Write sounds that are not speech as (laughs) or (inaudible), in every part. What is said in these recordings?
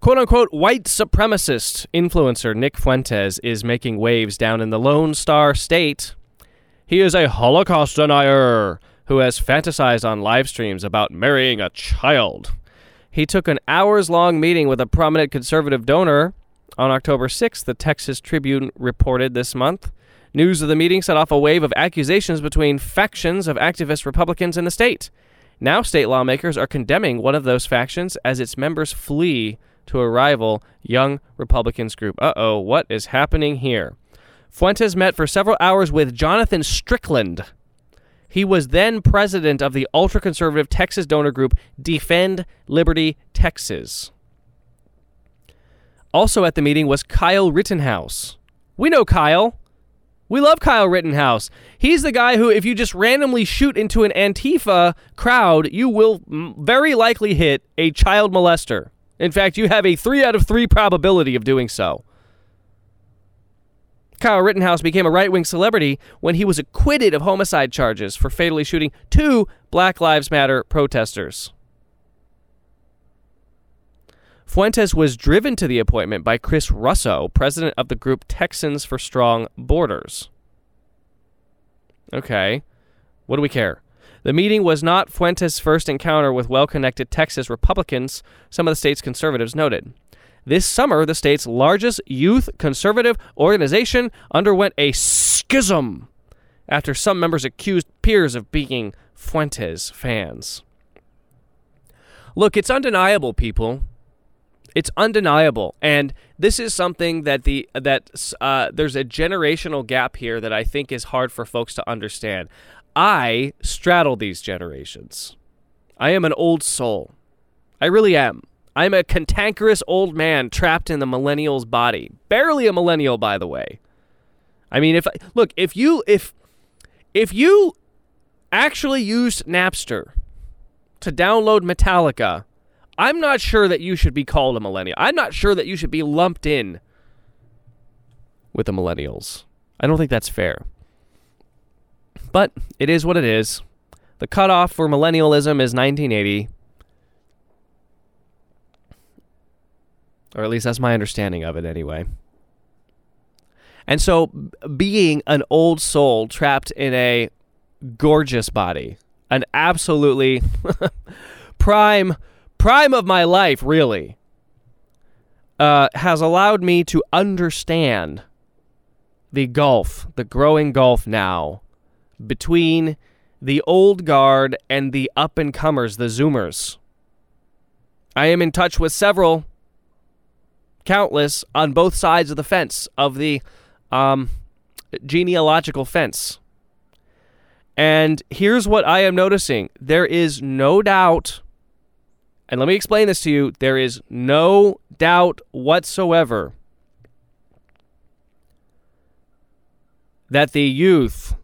Quote unquote white supremacist influencer Nick Fuentes is making waves down in the Lone Star State. He is a Holocaust denier who has fantasized on live streams about marrying a child. He took an hours long meeting with a prominent conservative donor on October 6th, the Texas Tribune reported this month. News of the meeting set off a wave of accusations between factions of activist Republicans in the state. Now, state lawmakers are condemning one of those factions as its members flee to a rival young Republicans group. Uh oh, what is happening here? Fuentes met for several hours with Jonathan Stickland. He was then president of the ultra conservative Texas donor group Defend Liberty Texas. Also at the meeting was Kyle Rittenhouse. We know Kyle. We love Kyle Rittenhouse. He's the guy who, if you just randomly shoot into an Antifa crowd, you will very likely hit a child molester. In fact, you have a three out of three probability of doing so. Kyle Rittenhouse became a right wing celebrity when he was acquitted of homicide charges for fatally shooting two Black Lives Matter protesters. Fuentes was driven to the appointment by Chris Russo, president of the group Texans for Strong Borders. Okay, what do we care? The meeting was not Fuentes' first encounter with well connected Texas Republicans, some of the state's conservatives noted. This summer, the state's largest youth conservative organization underwent a schism after some members accused peers of being Fuentes fans. Look, it's undeniable, people. It's undeniable, and this is something that the that uh, there's a generational gap here that I think is hard for folks to understand. I straddle these generations. I am an old soul. I really am. I'm a cantankerous old man trapped in the millennial's body. Barely a millennial, by the way. I mean, if I, look, if you if if you actually used Napster to download Metallica I'm not sure that you should be called a millennial. I'm not sure that you should be lumped in with the millennials. I don't think that's fair. But it is what it is. The cutoff for millennialism is 1980. Or at least that's my understanding of it anyway. And so being an old soul trapped in a gorgeous body, an absolutely (laughs) prime prime of my life, really, uh, has allowed me to understand the gulf, the growing gulf now between the old guard and the up and comers, the Zoomers. I am in touch with several, countless, on both sides of the fence, of the um, genealogical fence. And here's what I am noticing there is no doubt and let me explain this to you. There is no doubt whatsoever that the youth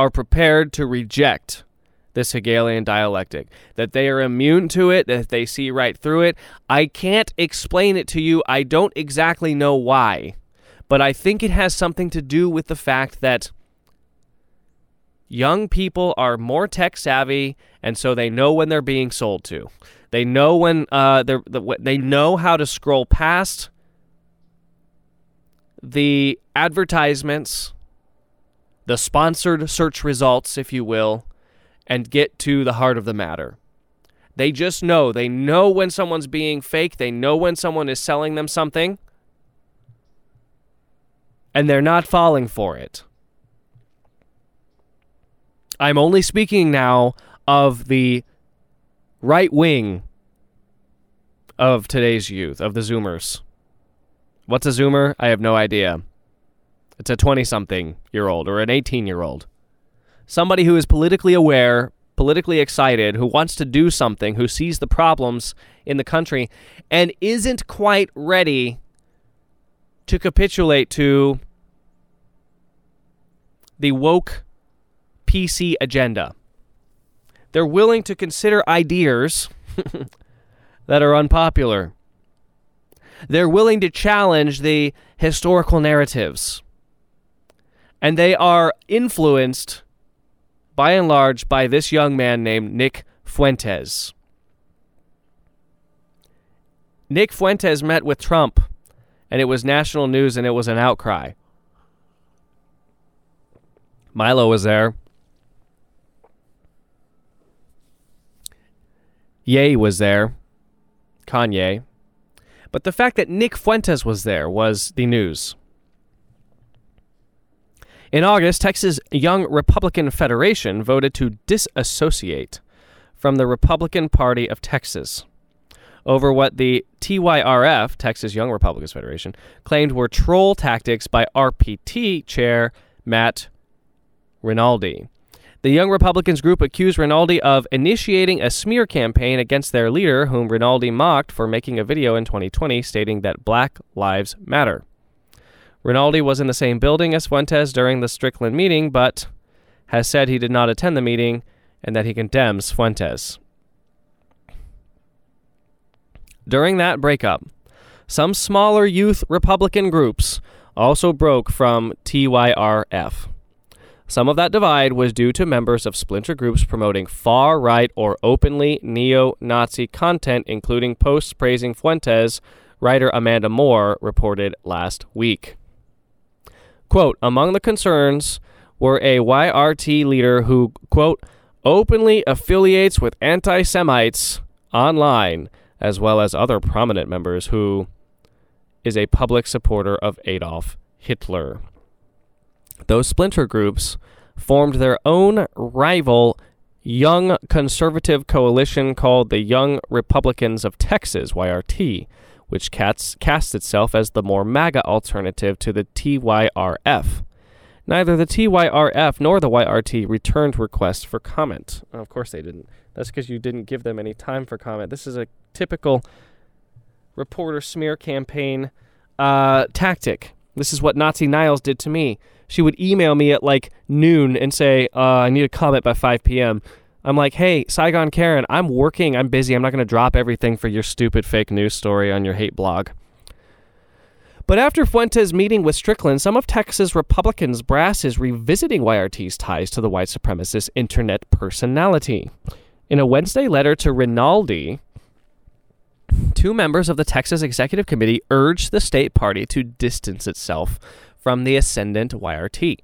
are prepared to reject this Hegelian dialectic, that they are immune to it, that they see right through it. I can't explain it to you. I don't exactly know why, but I think it has something to do with the fact that young people are more tech savvy, and so they know when they're being sold to. They know when uh, they're, they know how to scroll past the advertisements, the sponsored search results, if you will, and get to the heart of the matter. They just know. They know when someone's being fake. They know when someone is selling them something. And they're not falling for it. I'm only speaking now of the right wing of today's youth, of the Zoomers. What's a Zoomer? I have no idea. It's a 20 something year old or an 18 year old. Somebody who is politically aware, politically excited, who wants to do something, who sees the problems in the country, and isn't quite ready to capitulate to the woke PC agenda. They're willing to consider ideas (laughs) that are unpopular. They're willing to challenge the historical narratives. And they are influenced, by and large, by this young man named Nick Fuentes. Nick Fuentes met with Trump, and it was national news and it was an outcry. Milo was there. Ye was there. Kanye. But the fact that Nick Fuentes was there was the news. In August, Texas Young Republican Federation voted to disassociate from the Republican Party of Texas over what the TYRF, Texas Young Republicans Federation, claimed were troll tactics by RPT chair Matt Rinaldi. The Young Republicans group accused Rinaldi of initiating a smear campaign against their leader, whom Rinaldi mocked for making a video in 2020 stating that Black Lives Matter. Rinaldi was in the same building as Fuentes during the Stickland meeting, but has said he did not attend the meeting and that he condemns Fuentes. During that breakup, some smaller youth Republican groups also broke from TYRF. Some of that divide was due to members of splinter groups promoting far right or openly neo Nazi content, including posts praising Fuentes, writer Amanda Moore reported last week. Quote, among the concerns were a YRT leader who, quote, openly affiliates with anti Semites online, as well as other prominent members who is a public supporter of Adolf Hitler. Those splinter groups formed their own rival young conservative coalition called the Young Republicans of Texas, YRT, which casts, casts itself as the more MAGA alternative to the TYRF. Neither the TYRF nor the YRT returned requests for comment. of course, they didn't. That's because you didn't give them any time for comment. This is a typical reporter smear campaign uh, tactic. This is what Nazi Niles did to me. She would email me at like noon and say, uh, I need a comment by 5 p.m. I'm like, hey, Saigon Karen, I'm working. I'm busy. I'm not going to drop everything for your stupid fake news story on your hate blog. But after Fuentes' meeting with Stickland, some of Texas Republicans' brass is revisiting YRT's ties to the white supremacist internet personality. In a Wednesday letter to Rinaldi, two members of the Texas Executive Committee urged the state party to distance itself from the ascendant YRT.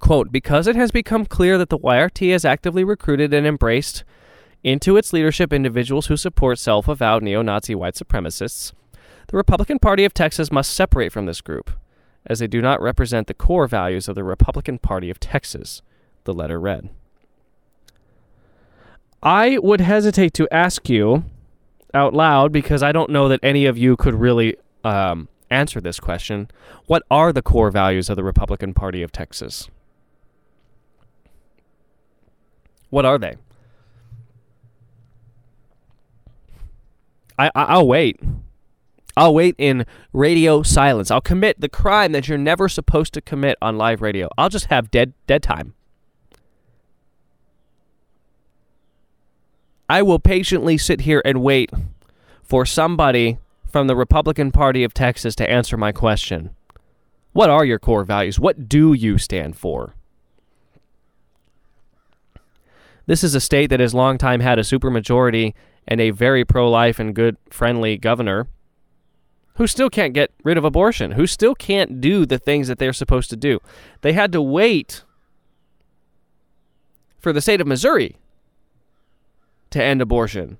Quote, because it has become clear that the YRT has actively recruited and embraced into its leadership individuals who support self avowed neo Nazi white supremacists, the Republican Party of Texas must separate from this group, as they do not represent the core values of the Republican Party of Texas, the letter read. I would hesitate to ask you out loud because I don't know that any of you could really um, answer this question. What are the core values of the Republican Party of Texas? What are they? I, I will wait. I'll wait in radio silence. I'll commit the crime that you're never supposed to commit on live radio. I'll just have dead dead time. I will patiently sit here and wait for somebody from the Republican Party of Texas to answer my question. What are your core values? What do you stand for? This is a state that has long time had a supermajority and a very pro-life and good friendly governor who still can't get rid of abortion, who still can't do the things that they're supposed to do. They had to wait for the state of Missouri to end abortion.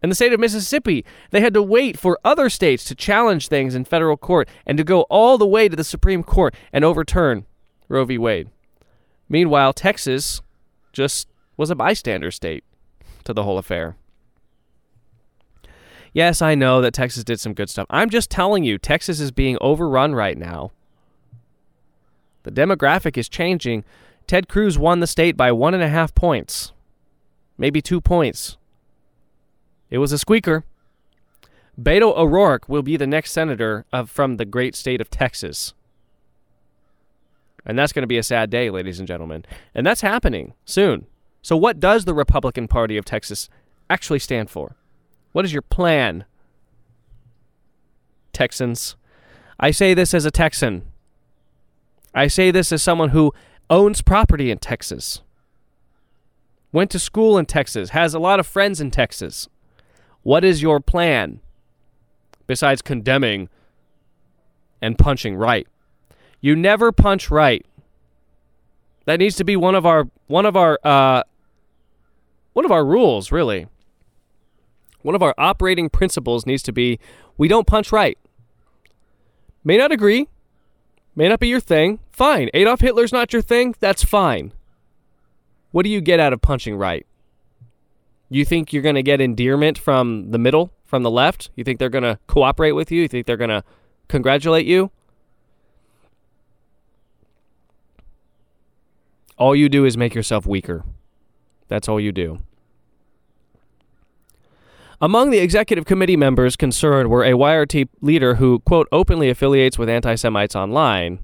In the state of Mississippi, they had to wait for other states to challenge things in federal court and to go all the way to the Supreme Court and overturn Roe v. Wade. Meanwhile, Texas just was a bystander state to the whole affair. Yes, I know that Texas did some good stuff. I'm just telling you, Texas is being overrun right now. The demographic is changing. Ted Cruz won the state by one and a half points, maybe two points. It was a squeaker. Beto O'Rourke will be the next senator of, from the great state of Texas. And that's going to be a sad day, ladies and gentlemen. And that's happening soon. So, what does the Republican Party of Texas actually stand for? What is your plan, Texans? I say this as a Texan. I say this as someone who owns property in Texas, went to school in Texas, has a lot of friends in Texas. What is your plan? Besides condemning and punching right. You never punch right. That needs to be one of our one of our uh, one of our rules, really. One of our operating principles needs to be we don't punch right. May not agree, may not be your thing. Fine. Adolf Hitler's not your thing. That's fine. What do you get out of punching right? You think you're going to get endearment from the middle, from the left? You think they're going to cooperate with you? You think they're going to congratulate you? All you do is make yourself weaker. That's all you do. Among the executive committee members concerned were a YRT leader who, quote, openly affiliates with anti Semites online,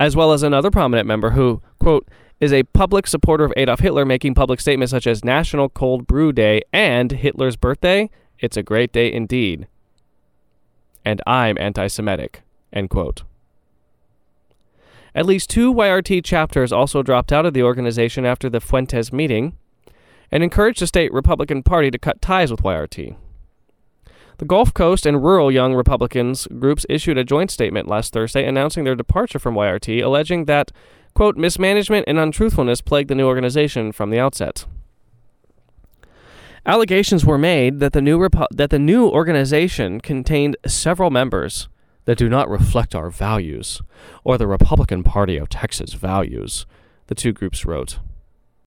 as well as another prominent member who, quote, is a public supporter of Adolf Hitler, making public statements such as National Cold Brew Day and Hitler's birthday. It's a great day indeed. And I'm anti Semitic, end quote. At least two YRT chapters also dropped out of the organization after the Fuentes meeting and encouraged the state Republican Party to cut ties with YRT. The Gulf Coast and rural Young Republicans groups issued a joint statement last Thursday announcing their departure from YRT, alleging that, quote, mismanagement and untruthfulness plagued the new organization from the outset. Allegations were made that the new Repu- that the new organization contained several members that do not reflect our values or the Republican Party of Texas values, the two groups wrote.